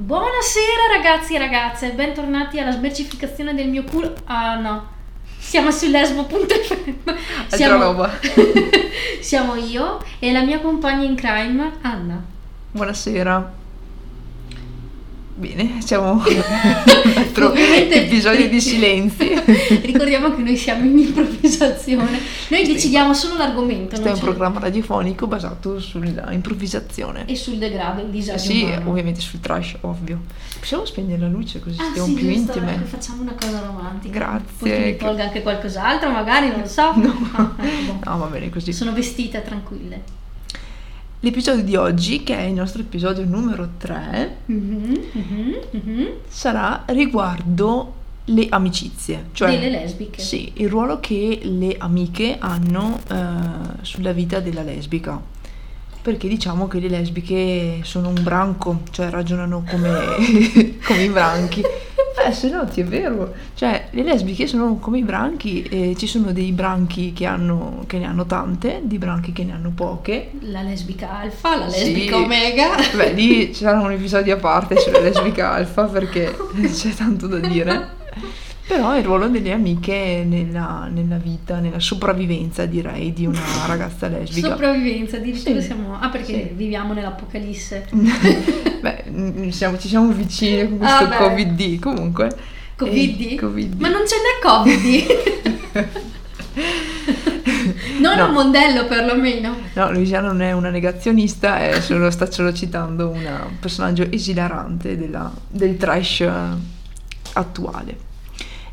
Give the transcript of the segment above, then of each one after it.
Buonasera ragazzi e ragazze, bentornati alla smercificazione del mio culo. Ah no, siamo su lesbo.fm. Siamo, roba. siamo io e la mia compagna in crime, Anna. Buonasera. Bene, siamo un altro episodio di silenzi. Ricordiamo che noi siamo in improvvisazione. Noi Sì. decidiamo solo l'argomento Questo è un programma radiofonico basato sulla improvvisazione. e sul degrado, il disagio Sì, umano. ovviamente sul trash, ovvio. Possiamo spegnere la luce così Ah stiamo sì, più giusto, intime. ecco, facciamo una cosa romantica. Grazie. Poi che mi tolga anche qualcos'altro, magari, non lo so. No. Ah, ecco, boh. No, va bene così. Sono vestite tranquille. L'episodio di oggi, che è il nostro episodio numero 3, Mhm, mhm, mhm. sarà riguardo le amicizie. Cioè, Delle lesbiche. Sì, il ruolo che le amiche hanno eh, sulla vita della lesbica. Perché diciamo che le lesbiche sono un branco, cioè ragionano come, come i branchi. Eh, se no, ti è vero. Cioè, le lesbiche sono come i branchi e ci sono dei branchi che, hanno, che ne hanno tante, di branchi che ne hanno poche. La lesbica alfa, la Sì. lesbica omega. Beh, lì ci sarà un episodio a parte sulla lesbica alfa perché c'è tanto da dire. Però il ruolo delle amiche nella, nella vita, nella sopravvivenza, direi, di una ragazza lesbica. Sopravvivenza, addirittura Sì. siamo... Ah, perché Sì. viviamo nell'apocalisse. Beh, siamo- ci siamo vicini con questo Ah, beh. Covid-D, comunque. Covid? Eh, Covid-D. Ma non ce n'è Covid. non No. un mondello perlomeno. No, Luciana non è una negazionista, è solo, sta solo citando una- un personaggio esilarante della- del trash eh, attuale.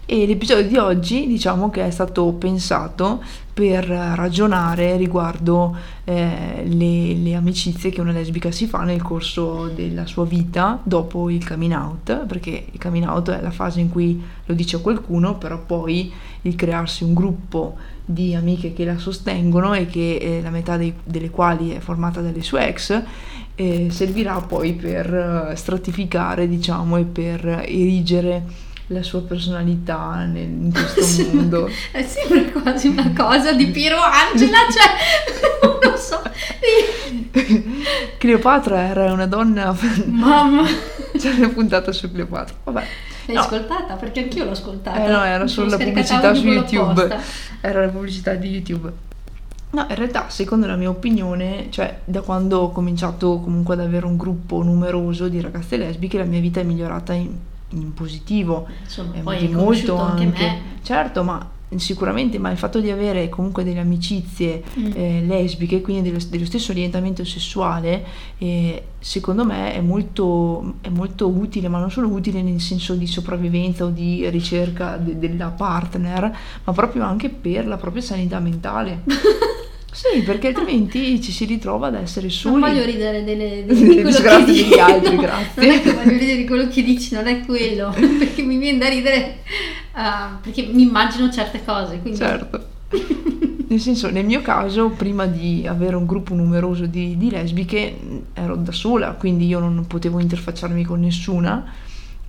E l'episodio di oggi diciamo che è stato pensato per ragionare riguardo eh, le, le amicizie che una lesbica si fa nel corso della sua vita dopo il coming out, perché il coming out è la fase in cui lo dice a qualcuno, però poi il crearsi un gruppo di amiche che la sostengono e che eh, la metà dei- delle quali è formata dalle sue ex eh, servirà poi per eh, stratificare diciamo e per erigere la sua personalità nel- in questo mondo Eh, sembra quasi una cosa di Piero Angela, cioè, non so. Sì. Cleopatra era una donna Mamma, c'è una puntata su Cleopatra vabbè l'hai No. ascoltata? Perché anch'io l'ho ascoltata. Eh no, era solo la pubblicità su YouTube. apposta. Era la pubblicità di YouTube. No, in realtà, secondo la mia opinione, cioè da quando ho cominciato comunque ad avere un gruppo numeroso di ragazze lesbiche, la mia vita è migliorata in positivo. Insomma, Eh, poi di conosciuto anche, me. Certo, ma sicuramente, ma il fatto di avere comunque delle amicizie Mm. eh, lesbiche, quindi dello, dello stesso orientamento sessuale, eh, secondo me è molto, è molto utile, ma non solo utile nel senso di sopravvivenza o di ricerca de- della partner, ma proprio anche per la propria sanità mentale. Sì, perché altrimenti ci si ritrova ad essere soli. Non voglio ridere delle, Delle di quello che dici. degli altri, grazie. Non è che voglio ridere di quello che dici, non è quello. Perché mi viene da ridere. ah, perché mi immagino certe cose. Quindi... Certo. Nel senso, nel mio caso, prima di avere un gruppo numeroso di, di lesbiche, mh, ero da sola, quindi io non potevo interfacciarmi con nessuna.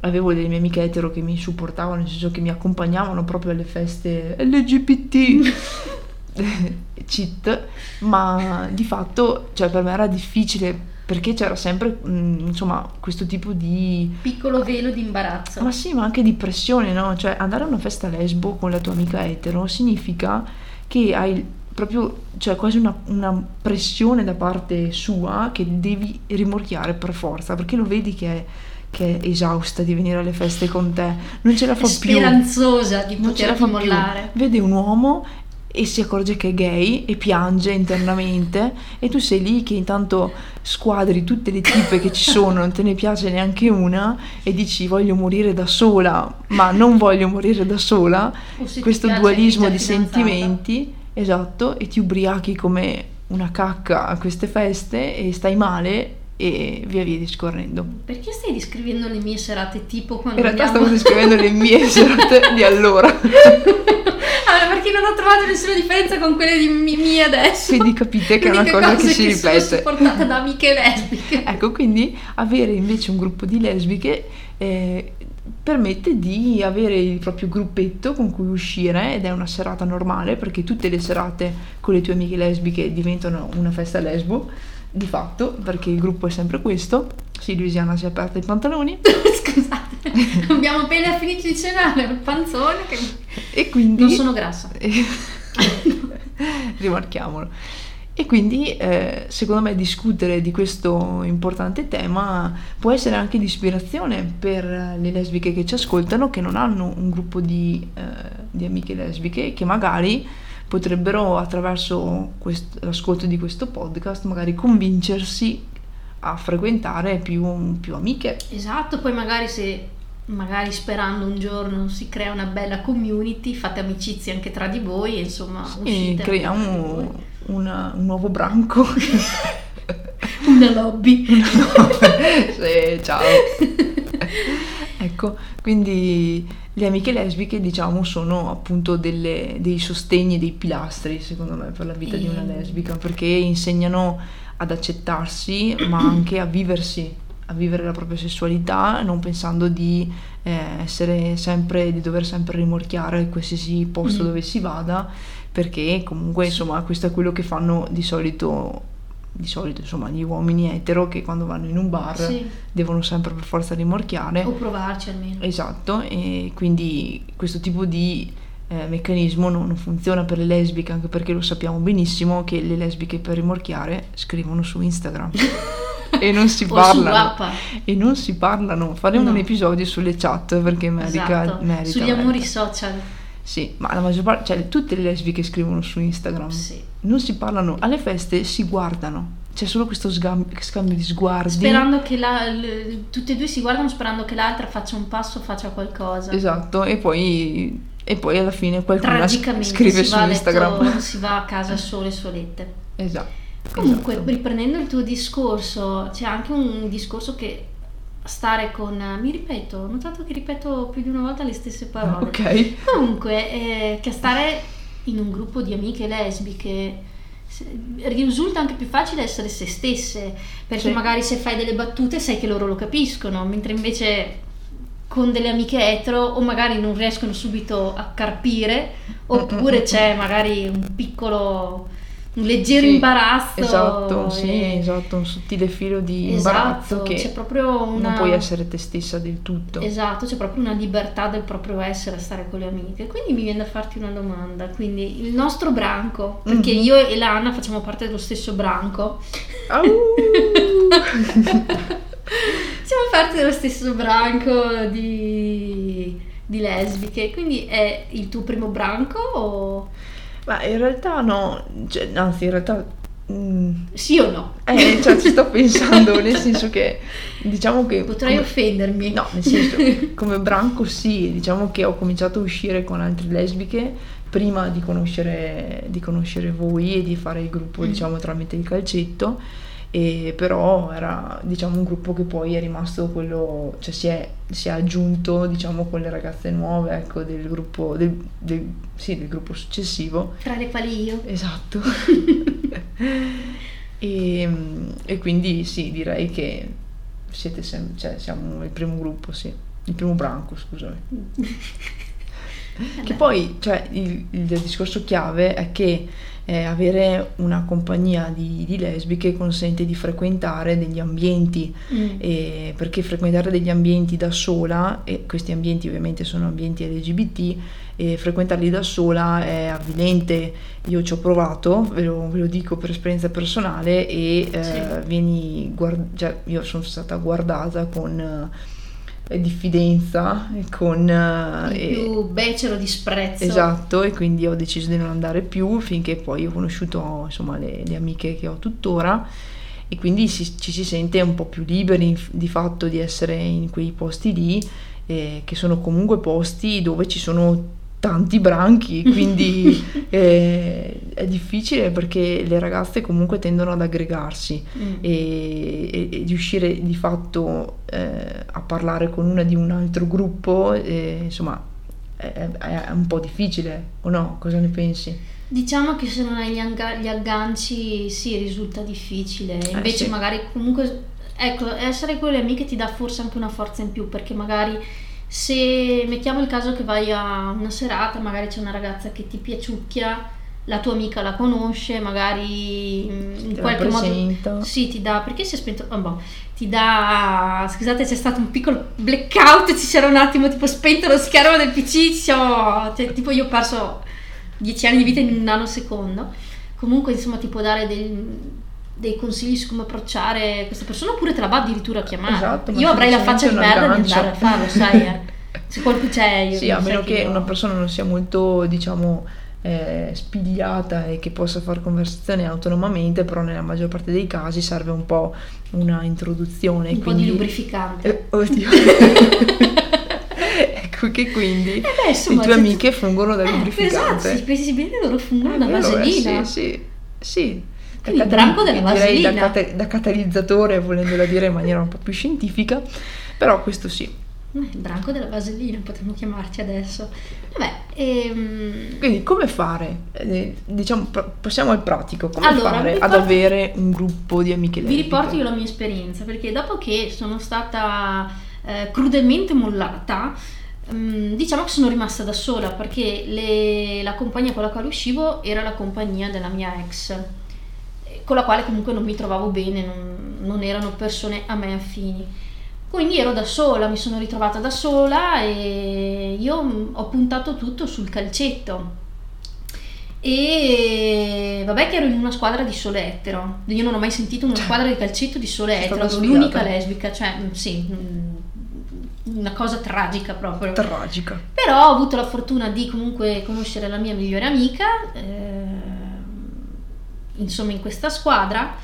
Avevo delle mie amiche etero che mi supportavano, nel senso che mi accompagnavano proprio alle feste LGBT, cheat, ma di fatto, cioè per me era difficile perché c'era sempre, mh, insomma, questo tipo di Piccolo velo di imbarazzo. ma sì, ma anche di pressione, no? Cioè, andare a una festa lesbo con la tua amica etero significa che hai proprio, cioè quasi una, una pressione da parte sua che devi rimorchiare per forza, perché lo vedi che è, che è esausta di venire alle feste con te, non ce la È fa più. speranzosa di Non ce la poterti fa più. mollare. Vede un uomo e si accorge che è gay e piange internamente e tu sei lì che intanto squadri tutte le tipe che ci sono, non te ne piace neanche una e dici voglio morire da sola, ma non voglio morire da sola, questo dualismo di sentimenti, esatto, e ti ubriachi come una cacca a queste feste e stai male e via via discorrendo. Perché stai descrivendo le mie serate tipo quando In realtà andiamo... stavo descrivendo le mie serate di allora. Allora, perché non ho trovato nessuna differenza con quelle di mi- mie adesso. Quindi capite che è una cosa che si sono ripete. supportata da amiche lesbiche. Ecco, quindi avere invece un gruppo di lesbiche eh, permette di avere il proprio gruppetto con cui uscire ed è una serata normale perché tutte le serate con le tue amiche lesbiche diventano una festa lesbo di fatto, perché il gruppo è sempre questo. Sì, Luisiana si è aperta i pantaloni. Scusate, abbiamo appena finito di cenare, il panzone che... E quindi... Non sono grassa. Rimarchiamolo. E quindi eh, secondo me discutere di questo importante tema può essere anche di ispirazione per le lesbiche che ci ascoltano, che non hanno un gruppo di, eh, di amiche lesbiche, che magari potrebbero attraverso quest- l'ascolto di questo podcast magari convincersi a frequentare più, più amiche. Esatto, poi magari se magari sperando un giorno si crea una bella community, fate amicizie anche tra di voi, insomma, sì, creiamo una, un nuovo branco. una lobby. sì, ciao. ecco, quindi le amiche lesbiche, diciamo, sono appunto delle, dei sostegni, dei pilastri, secondo me, per la vita e... di una lesbica, perché insegnano ad accettarsi, ma anche a viversi a vivere la propria sessualità, non pensando di eh, essere sempre, di dover sempre rimorchiare qualsiasi posto mm. dove si vada, perché comunque insomma questo è quello che fanno di solito di solito insomma gli uomini etero che quando vanno in un bar sì. devono sempre per forza rimorchiare o provarci almeno esatto e quindi questo tipo di eh, meccanismo non, non, funziona per le lesbiche anche perché lo sappiamo benissimo che le lesbiche per rimorchiare scrivono su Instagram e non si parlano e non si parlano faremo no. un episodio sulle chat perché merita, esatto. merita sugli merita. amori social sì, ma la maggior parte, cioè tutte le lesbiche scrivono su Instagram. Sì. Non si parlano, alle feste si guardano. C'è solo questo sgam- scambio di sguardi. Sperando che la, le, tutte e due si guardano sperando che l'altra faccia un passo, faccia qualcosa. Esatto, e poi, e poi alla fine qualcuno scrive su Instagram. Letto, si va a casa sole solette. Esatto. Comunque, esatto. riprendendo il tuo discorso, c'è anche un discorso che stare con... mi ripeto, ho notato che ripeto più di una volta le stesse parole. Ok. Comunque, eh, che stare in un gruppo di amiche lesbiche risulta anche più facile essere se stesse, perché sì. magari se fai delle battute sai che loro lo capiscono, mentre invece con delle amiche etero o magari non riescono subito a carpire, oppure c'è magari un piccolo un leggero sì, imbarazzo. Esatto, sì, esatto, un sottile filo di esatto, imbarazzo che c'è proprio una... non puoi essere te stessa del tutto. Esatto, c'è proprio una libertà del proprio essere stare con le amiche. Quindi mi viene da farti una domanda. Quindi il nostro branco, perché mm-hmm. io e Lana facciamo parte dello stesso branco. Siamo parte dello stesso branco di, di lesbiche, quindi è il tuo primo branco o... Ma in realtà no, cioè, anzi in realtà... Mm, sì o no? Eh, cioè ci sto pensando, nel senso che diciamo che... Potrei come, offendermi. No, nel senso, come branco sì, diciamo che ho cominciato a uscire con altre lesbiche prima di conoscere, di conoscere voi e di fare il gruppo, mm. diciamo, tramite il calcetto e però era diciamo un gruppo che poi è rimasto quello, cioè si è, si è aggiunto diciamo con le ragazze nuove ecco del gruppo, del, del, sì, del gruppo successivo. Tra le quali io. Esatto. e, e, quindi sì, direi che siete sem- cioè, siamo il primo gruppo, sì, il primo branco, scusami. che poi, cioè, il, il discorso chiave è che eh, avere una compagnia di, di, lesbiche consente di frequentare degli ambienti, mm. eh, perché frequentare degli ambienti da sola, e questi ambienti ovviamente sono ambienti LGBT, e frequentarli da sola è avvilente. Io ci ho provato, ve lo, ve lo dico per esperienza personale, e eh, sì. vieni guard- cioè, io sono stata guardata con diffidenza con uh, più becero disprezzo. Esatto e quindi ho deciso di non andare più finché poi ho conosciuto insomma le, le amiche che ho tuttora e quindi si, ci si sente un po' più liberi di fatto di essere in quei posti lì eh, che sono comunque posti dove ci sono tanti branchi, quindi eh, è difficile perché le ragazze comunque tendono ad aggregarsi mm. e, e, e, riuscire di fatto eh, a parlare con una di un altro gruppo, eh, insomma, è, è, un po' difficile, o no? Cosa ne pensi? Diciamo che se non hai gli, anga- gli agganci sì, risulta difficile, eh, invece sì. magari comunque, ecco, essere con le amiche ti dà forse anche una forza in più perché magari se mettiamo il caso che vai a una serata, magari c'è una ragazza che ti piaciucchia la tua amica la conosce, magari mm, in qualche modo sì, ti dà perché si è spento ah, boh, ti dà scusate, c'è stato un piccolo blackout, ci c'era un attimo tipo spento lo schermo del PC, siamo- cioè, tipo io ho perso 10 anni di vita in un nanosecondo. Comunque, insomma, ti può dare del- dei consigli su come approcciare questa persona oppure te la va addirittura a chiamare. Esatto, io avrei la faccia di merda di andare a farlo, sai, eh. Se qualcuno c'è, io Sì, a meno che io- una persona non sia molto, diciamo, eh, spigliata e che possa fare conversazione autonomamente, però nella maggior parte dei casi serve un po' una introduzione. un po' quindi... di lubrificante. Eh, oddio. ecco che quindi Eh beh, insomma, le tue amiche fungono da Eh, lubrificante. Esatto, pensi bene loro fungono da eh, vaselina. sì, sì, sì. Il branco della direi da, vaselina. cata- da catalizzatore, volendola dire in maniera un po' più scientifica, però questo sì. Eh, Il branco della vasellina potremmo chiamarci adesso. Vabbè, ehm, Quindi come fare? Eh, diciamo, pa- passiamo al pratico. Come Allora, fare vi ad avere un gruppo di amiche vi riporto io la mia esperienza perché dopo che sono stata eh, crudelmente mollata, mm, diciamo che sono rimasta da sola perché le- la compagnia con la quale uscivo era la compagnia della mia ex, con la quale comunque non mi trovavo bene, non, non erano persone a me affini. Quindi ero da sola, mi sono ritrovata da sola e io mm, ho puntato tutto sul calcetto. E vabbè che ero in una squadra di sole etero, io non ho mai sentito una squadra di calcetto di sole etero, ero l'unica lesbica, cioè mm, sì, mm, una cosa tragica proprio. Tragica. Però ho avuto la fortuna di comunque conoscere la mia migliore amica, ehm, insomma in questa squadra,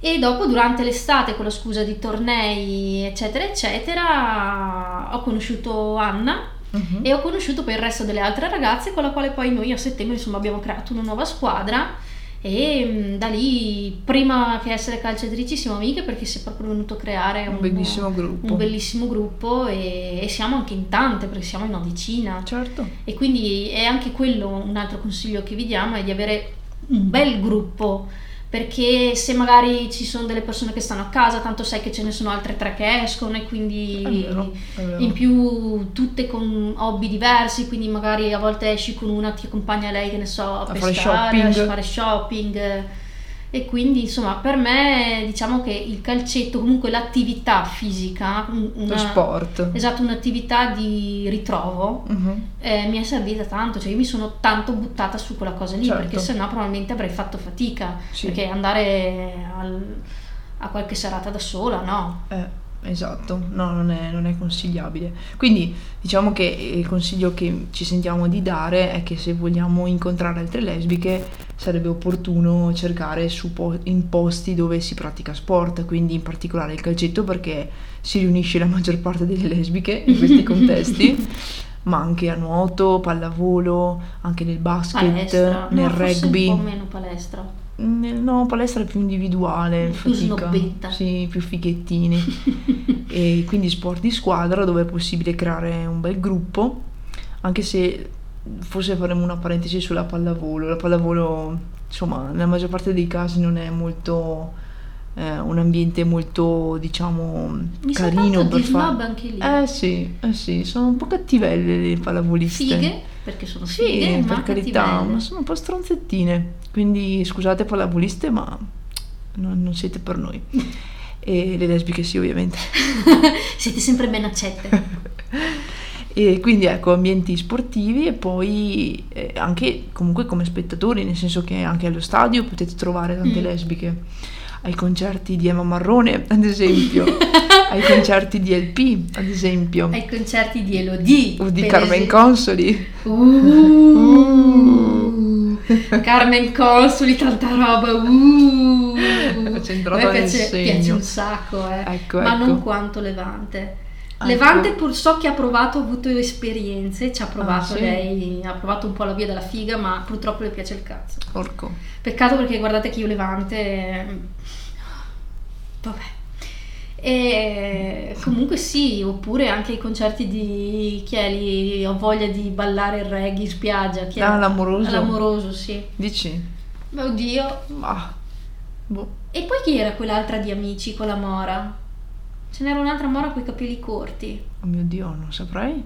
e dopo durante l'estate con la scusa di tornei eccetera eccetera ho conosciuto Anna Mhm. e ho conosciuto poi il resto delle altre ragazze con la quale poi noi a settembre insomma abbiamo creato una nuova squadra e mm, da lì prima che essere calciatrici siamo amiche perché si è proprio venuto a creare Un bellissimo gruppo. un bellissimo gruppo e, e siamo anche in tante perché siamo in una decina Certo. e quindi è anche quello un altro consiglio che vi diamo è di avere un bel gruppo perché se magari ci sono delle persone che stanno a casa tanto sai che ce ne sono altre tre che escono e quindi È vero, è vero. in più tutte con hobby diversi quindi magari a volte esci con una ti accompagna lei che ne so a, fare pescare shopping. a fare shopping e quindi insomma per me diciamo che il calcetto comunque l'attività fisica un- Lo una, sport. esatto un'attività di ritrovo Mhm. eh, mi è servita tanto, cioè io mi sono tanto buttata su quella cosa lì Certo. perché sennò probabilmente avrei fatto fatica Sì. perché andare al- a qualche serata da sola no Eh, esatto, no, non è, non è consigliabile. Quindi diciamo che il consiglio che ci sentiamo di dare è che se vogliamo incontrare altre lesbiche sarebbe opportuno cercare su po- in posti dove si pratica sport, quindi in particolare il calcetto perché si riunisce la maggior parte delle lesbiche in questi contesti. Ma anche a nuoto, pallavolo, anche nel basket, palestra nel no, rugby. un po' meno palestra No, palestra più individuale, Più fatica. snobbetta. Sì, più fighettini. e quindi sport di squadra dove è possibile creare un bel gruppo, anche se forse faremo una parentesi sulla pallavolo. La pallavolo, insomma, nella maggior parte dei casi non è molto eh, un ambiente molto, diciamo, mi carino per fare. anche lì Eh sì, eh sì, sono un po' cattivelle le pallavoliste. fighe perché sono Sì, fighe ma per carità, ma sono un po' stronzettine. Quindi scusate pallavoliste, ma non, non siete per noi. E le lesbiche sì, ovviamente. siete sempre ben accette E quindi ecco, ambienti sportivi e poi eh, anche comunque come spettatori, nel senso che anche allo stadio potete trovare tante Mm. lesbiche. Ai concerti di Emma Marrone, ad esempio, ai concerti di LP, ad esempio, ai concerti di Elodie o di Carmen esempio. Consoli. Uh, Carmen Consoli, tanta roba. Uh. C'è A me piace, piace un sacco, eh. Ecco, ma ecco. non quanto Levante. Ecco. Levante pur so che ha provato, ha avuto esperienze, ci ha provato Ah, sì? lei, ha provato un po' la via della figa, ma purtroppo le piace il cazzo. Porco. Peccato perché guardate che io Levante... eh, Vabbè. E comunque sì, oppure anche i concerti di chi è lì, ho voglia di ballare il reggae in spiaggia. Chi è? Ah, l'amoroso. L'amoroso, sì. Dici? Ma oddio. Ma... Boh. E poi chi era quell'altra di amici con la mora? Ce n'era un'altra mora con i capelli corti. Oh mio Dio, non saprei.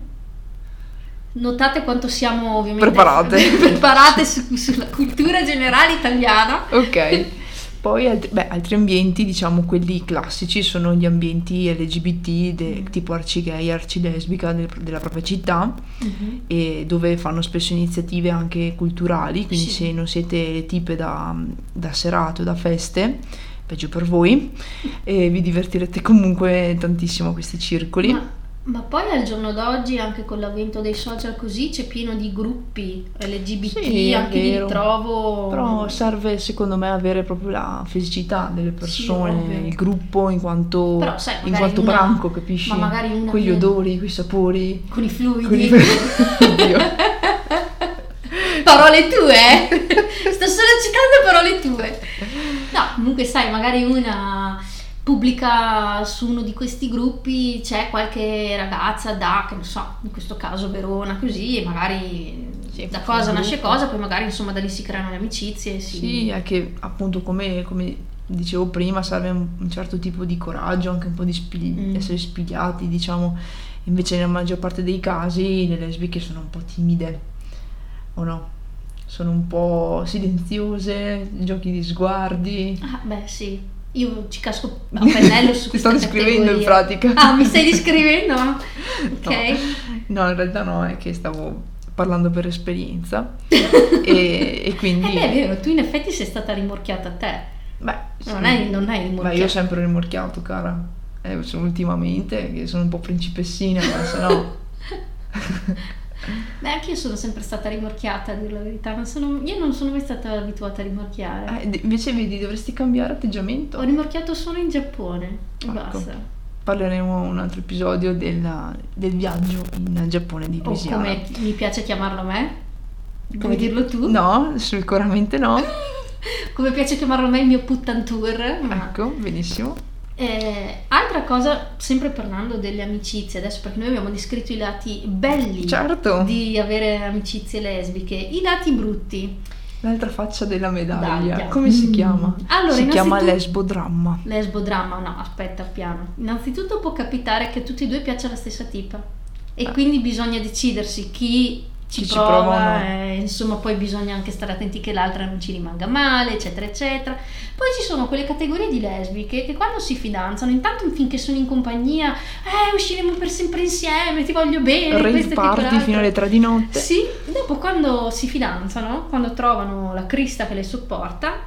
Notate quanto siamo ovviamente Preparate. preparate su- sulla cultura generale italiana. Ok. Poi altri, beh, altri ambienti, diciamo quelli classici, sono gli ambienti LGBT, de- Mm. tipo arcigay, arcilesbica del- della propria città, e dove fanno spesso iniziative anche culturali, quindi Sì. se non siete tipe da, da serate o da feste, peggio per voi, e vi divertirete comunque tantissimo a questi circoli. Ma, ma poi al giorno d'oggi, anche con l'avvento dei social così, c'è pieno di gruppi LGBT, Sì, anche vero. ritrovo... Però serve secondo me avere proprio la fisicità delle persone, ovvio. il gruppo in quanto, Però, sai, in quanto una- branco, capisci? ma magari una Quegli che- odori, quei sapori. con i fluidi. Con i- Oddio. parole tue, eh? Sto solo citando parole tue. No, comunque sai, magari una pubblica su uno di questi gruppi, c'è qualche ragazza da, che non so, in questo caso Verona, così, e magari Sì, da cosa nasce cosa, poi magari insomma da lì si creano le amicizie. Si... Sì, è che appunto come, come dicevo prima serve un, un certo tipo di coraggio, anche un po' di spigli- Mm. essere spigliati, diciamo. Invece nella maggior parte dei casi le lesbiche sono un po' timide, o no? Sono un po' silenziose, giochi di sguardi. Ah, beh, sì. Io ci casco a pennello su Ti sto descrivendo in pratica. Ah, mi stai descrivendo? Ok. No, in realtà no, è che stavo parlando per esperienza. e, e quindi... Eh beh, è vero, tu in effetti sei stata rimorchiata a te. Beh, sì. Non hai, non hai Ma rimorchiato. io ho sempre rimorchiato, cara. Eh, sono ultimamente che sono un po' principessina, ma se no... Beh, anche io sono sempre stata rimorchiata, a dire la verità. Non sono- io non sono mai stata abituata a rimorchiare. D- invece vedi, dovresti cambiare atteggiamento. Ho rimorchiato solo in Giappone. Ecco. basta. Parleremo un altro episodio della- del viaggio in Giappone di O Louisiana. come mi piace chiamarlo a me. Come Come- dirlo tu? No, sicuramente no. Come piace chiamarlo a me il mio puttan tour. ma- ecco, benissimo. Eh, altra cosa, sempre parlando delle amicizie, adesso perché noi abbiamo descritto i lati belli Certo. di avere amicizie lesbiche, i lati brutti. L'altra faccia della medaglia. Medaglia. Come si Mm. chiama? Allora, si chiama lesbodramma. Lesbodramma, no, aspetta, piano. Innanzitutto può capitare che a tutti e due piaccia la stessa tipa e Eh. quindi bisogna decidersi chi ci ci prova, prova no. eh, insomma poi bisogna anche stare attenti che l'altra non ci rimanga male, eccetera, eccetera. Poi ci sono quelle categorie di lesbiche che quando si fidanzano, intanto finché sono in compagnia, eh, usciremo per sempre insieme, ti voglio bene, Rave party fino alle 3 di notte. Sì, dopo quando si fidanzano, quando trovano la crista che le sopporta,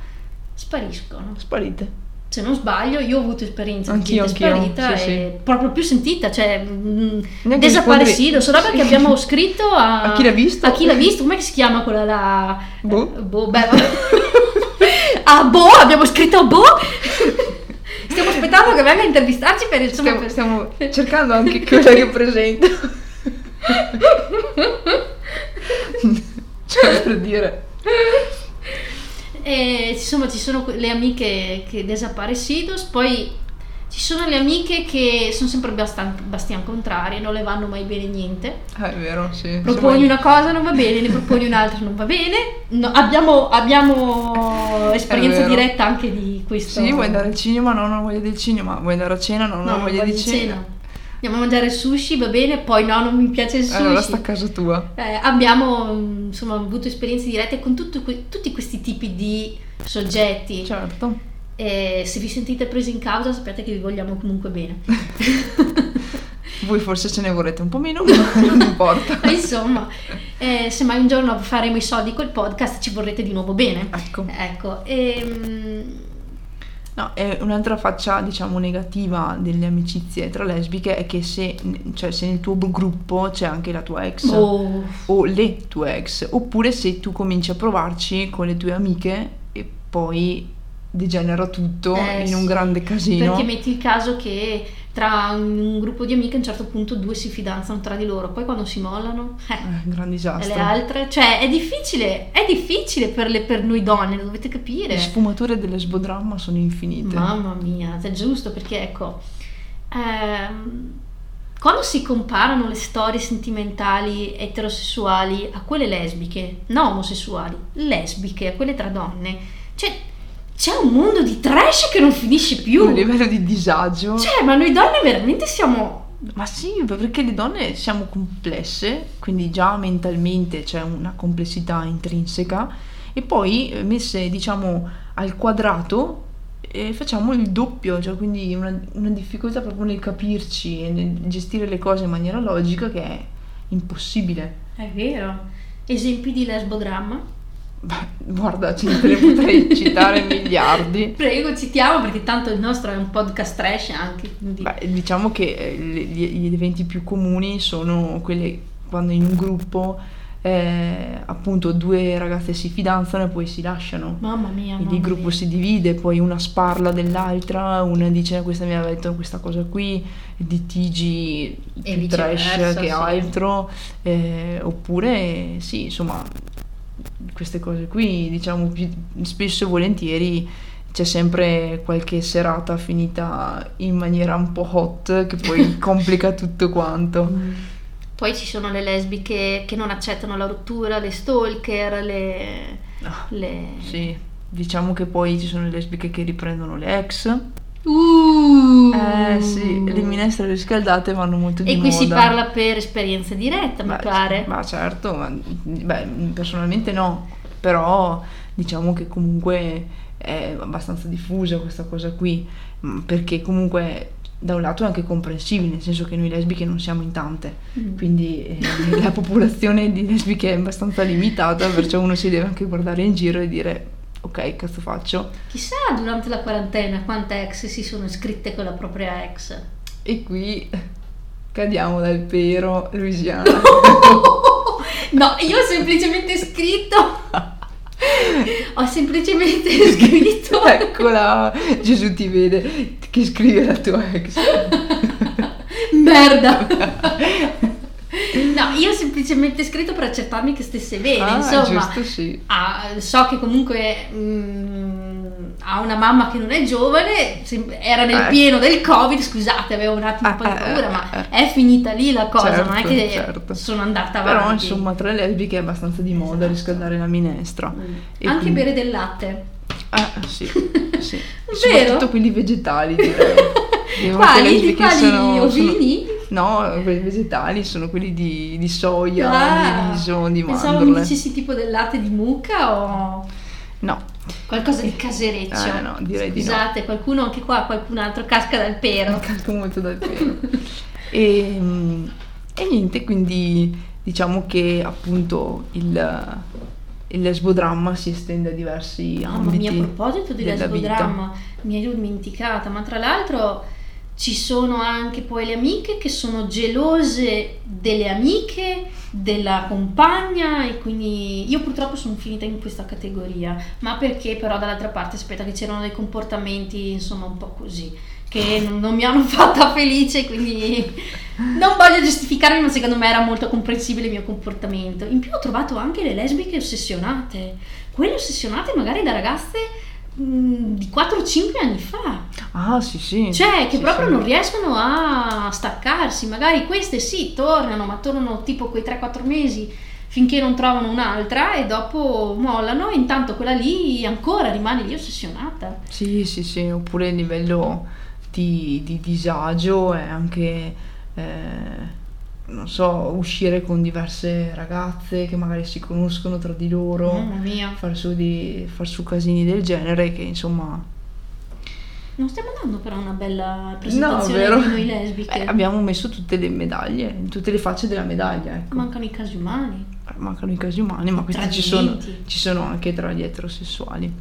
spariscono. Sparite. Se non sbaglio, io ho avuto esperienza di Anch'io, gente anch'io, sparita sì, e proprio più sentita, cioè Neanche desaparecido, Sì. che abbiamo scritto a, A chi l'ha visto? A chi l'ha visto? Come si chiama quella là? Boh. Eh, boh, beh. a Boh, abbiamo scritto a Boh. Stiamo aspettando che venga a intervistarci per insomma Stiamo, per- stiamo cercando anche quella che presento. cioè, per dire. E, insomma, ci sono que- le amiche che desaparecidos, poi ci sono le amiche che sono sempre bastan- bastian contrarie, non le vanno mai bene niente. Ah, è vero, sì. Proponi una cosa non va bene, ne proponi un'altra non va bene. No, abbiamo, abbiamo esperienza diretta anche di questo. Sì, vuoi andare al cinema? No, non ho voglia del cinema. Vuoi andare a cena? No, non No, ho voglia voglio di cena. Andiamo a mangiare sushi, va bene, poi no, non mi piace il sushi. Allora sta a casa tua. Eh, abbiamo mm, insomma avuto esperienze dirette con tutto tutti questi tipi di soggetti. Certo. E se vi sentite presi in causa sappiate che vi vogliamo comunque bene. Voi forse ce ne vorrete un po' meno, ma non importa. Ma insomma, eh, se mai un giorno faremo i soldi col podcast ci vorrete di nuovo bene. Ecco. Ecco, ehm, No, un'altra faccia, diciamo, negativa delle amicizie tra lesbiche è che se, cioè, se nel tuo gruppo c'è anche la tua ex oh, o le tue ex, oppure se tu cominci a provarci con le tue amiche e poi degenera tutto Eh, in un sì. grande casino. perché metti il caso che tra un gruppo di amiche a un certo punto due si fidanzano tra di loro, poi quando si mollano, eh, Eh, gran e disastro. le altre, cioè è difficile, è difficile per, le- per noi donne, lo dovete capire. Le sfumature dell'esbodramma sono infinite. Mamma mia, è giusto perché ecco, ehm, quando si comparano le storie sentimentali eterosessuali a quelle lesbiche, non omosessuali, lesbiche, a quelle tra donne, cioè c'è un mondo di trash che non finisce più. Un livello di disagio. Cioè, ma noi donne veramente siamo Ma sì, perché le donne siamo complesse, quindi già mentalmente c'è una complessità intrinseca e poi eh, messe diciamo al quadrato eh, facciamo il doppio, cioè quindi una, una difficoltà proprio nel capirci e nel gestire le cose in maniera logica che è impossibile. È vero. Esempi di lesbodramma? Beh, guarda, ce ne potrei citare miliardi. Prego, citiamo perché tanto il nostro è un podcast trash anche. Quindi... Beh, diciamo che eh, gli, gli eventi più comuni sono quelli quando in un gruppo eh, appunto due ragazze si fidanzano e poi si lasciano. Mamma mia. Quindi mamma il gruppo mia. si divide, poi una sparla dell'altra, una dice questa mi aveva detto questa cosa qui, litigi più trash che altro, eh, oppure sì, insomma, queste cose qui, diciamo, più- spesso e volentieri c'è sempre qualche serata finita in maniera un po' hot che poi complica tutto quanto. Poi ci sono le lesbiche che non accettano la rottura, le stalker, le... Ah, le... Sì, diciamo che poi ci sono le lesbiche che riprendono le ex. Uh. Eh sì, le minestre riscaldate vanno molto di E qui moda. si parla per esperienza diretta, mi pare. Ma certo, ma, beh, personalmente no, però diciamo che comunque è abbastanza diffusa questa cosa qui, mm, perché comunque da un lato è anche comprensibile, nel senso che noi lesbiche non siamo in tante, Mm. quindi eh, la popolazione di lesbiche è abbastanza limitata, perciò uno si deve anche guardare in giro e dire ok, cazzo faccio? Chissà durante la quarantena quante ex si sono iscritte con la propria ex. E qui cadiamo dal pero, Luisiana. no, io ho semplicemente scritto. ho semplicemente scritto. Eccola, Gesù ti vede che scrive la tua ex. Merda. No, io ho semplicemente scritto per accertarmi che stesse bene, ah, insomma. giusto, sì. Ah, so che comunque mm, ha una mamma che non è giovane, era nel Eh. pieno del covid, scusate, avevo un attimo un po' di Eh, paura, eh, ma eh. è finita lì la cosa, non è Certo, che certo. sono andata avanti. Però insomma tra le lesbiche è abbastanza di moda riscaldare la minestra. Mm. Anche quindi- bere del latte. Eh, sì, sì. Vero? Soprattutto quelli vegetali, direi. Quali? Di quali ovini? No, quelli vegetali sono quelli di, di soia, Ah, di riso, di Pensavo mi mandorle. dicessi tipo del latte di mucca o No, qualcosa di casereccio. Eh, no, direi di no. Scusate, qualcuno anche qua, qualcun altro casca dal pero. calco molto dal pelo. e, mm, e niente, quindi diciamo che appunto il, il lesbodramma si estende a diversi Mamma ambiti. mia, a proposito di lesbodramma, mi ero dimenticata, ma tra l'altro ci sono anche poi le amiche che sono gelose delle amiche, della compagna e quindi io purtroppo sono finita in questa categoria, ma perché però dall'altra parte aspetta che c'erano dei comportamenti insomma un po' così che non, mi hanno fatta felice, quindi non voglio giustificarmi, ma secondo me era molto comprensibile il mio comportamento. In più ho trovato anche le lesbiche ossessionate, quelle ossessionate magari da ragazze di 4-5 anni fa, Ah, sì, sì. cioè che Sì, proprio sì. non riescono a staccarsi, magari queste sì, tornano, ma tornano tipo quei 3-4 mesi finché non trovano un'altra e dopo mollano e intanto quella lì ancora rimane lì ossessionata. Sì, sì, sì, oppure il livello di, di disagio è anche, eh, non so, uscire con diverse ragazze che magari si conoscono tra di loro, Mamma mia. far su, di, far su casini del genere che insomma... Non stiamo dando però una bella presentazione vero? di noi lesbiche. Eh, abbiamo messo tutte le medaglie, tutte le facce della medaglia, ecco. Mancano i casi umani. Mancano i casi umani, ma questi ci sono, ci sono anche tra gli eterosessuali.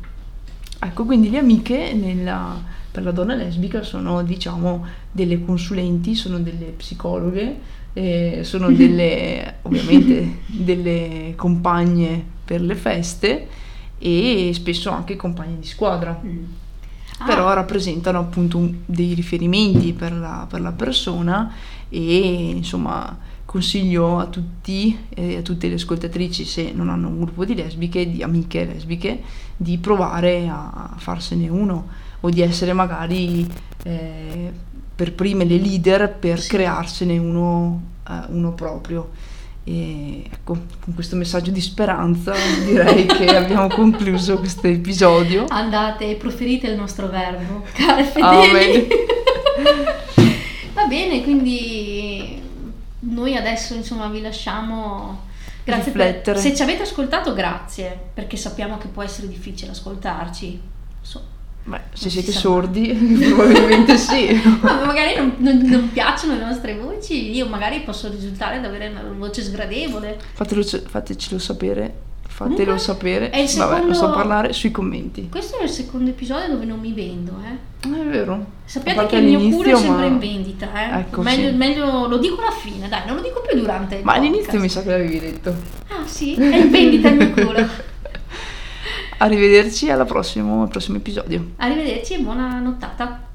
Ecco, quindi le amiche nella- per la donna lesbica sono, diciamo, delle consulenti, sono delle psicologhe, eh, sono delle, ovviamente, delle compagne per le feste e spesso anche compagne di squadra. Ah, Però rappresentano appunto un- dei riferimenti per la, per la persona e insomma consiglio a tutti e a tutte le ascoltatrici se non hanno un gruppo di lesbiche, di amiche lesbiche, di provare a farsene uno o di essere magari eh, per prime le leader per Sì. crearsene uno, eh, uno proprio. E ecco, con questo messaggio di speranza direi che abbiamo concluso questo episodio. Andate e proferite il nostro verbo, Amen. fedeli. Va bene, quindi noi adesso insomma vi lasciamo. Grazie per, Riflettere. se ci avete ascoltato, grazie, perché sappiamo che può essere difficile ascoltarci. So- Beh, se siete si sa sordi, probabilmente sì. Ma magari non, non- non piacciono le nostre voci, io magari posso risultare ad avere una voce sgradevole. Fatelo, fatecelo sapere. Fatelo Comunque, sapere. è il Vabbè, non so secondo- parlare sui commenti. Questo è il secondo episodio dove non mi vendo, eh. Ah, È vero. Sappiate che il mio culo è sempre ma- in vendita, eh. Ecco, meglio, sì. meglio- lo dico alla fine, dai, non lo dico più durante il Ma podcast. all'inizio mi sa che l'avevi detto. Ah sì, è in vendita il mio culo. Arrivederci alla prossimo, al prossimo episodio. Arrivederci e buona nottata.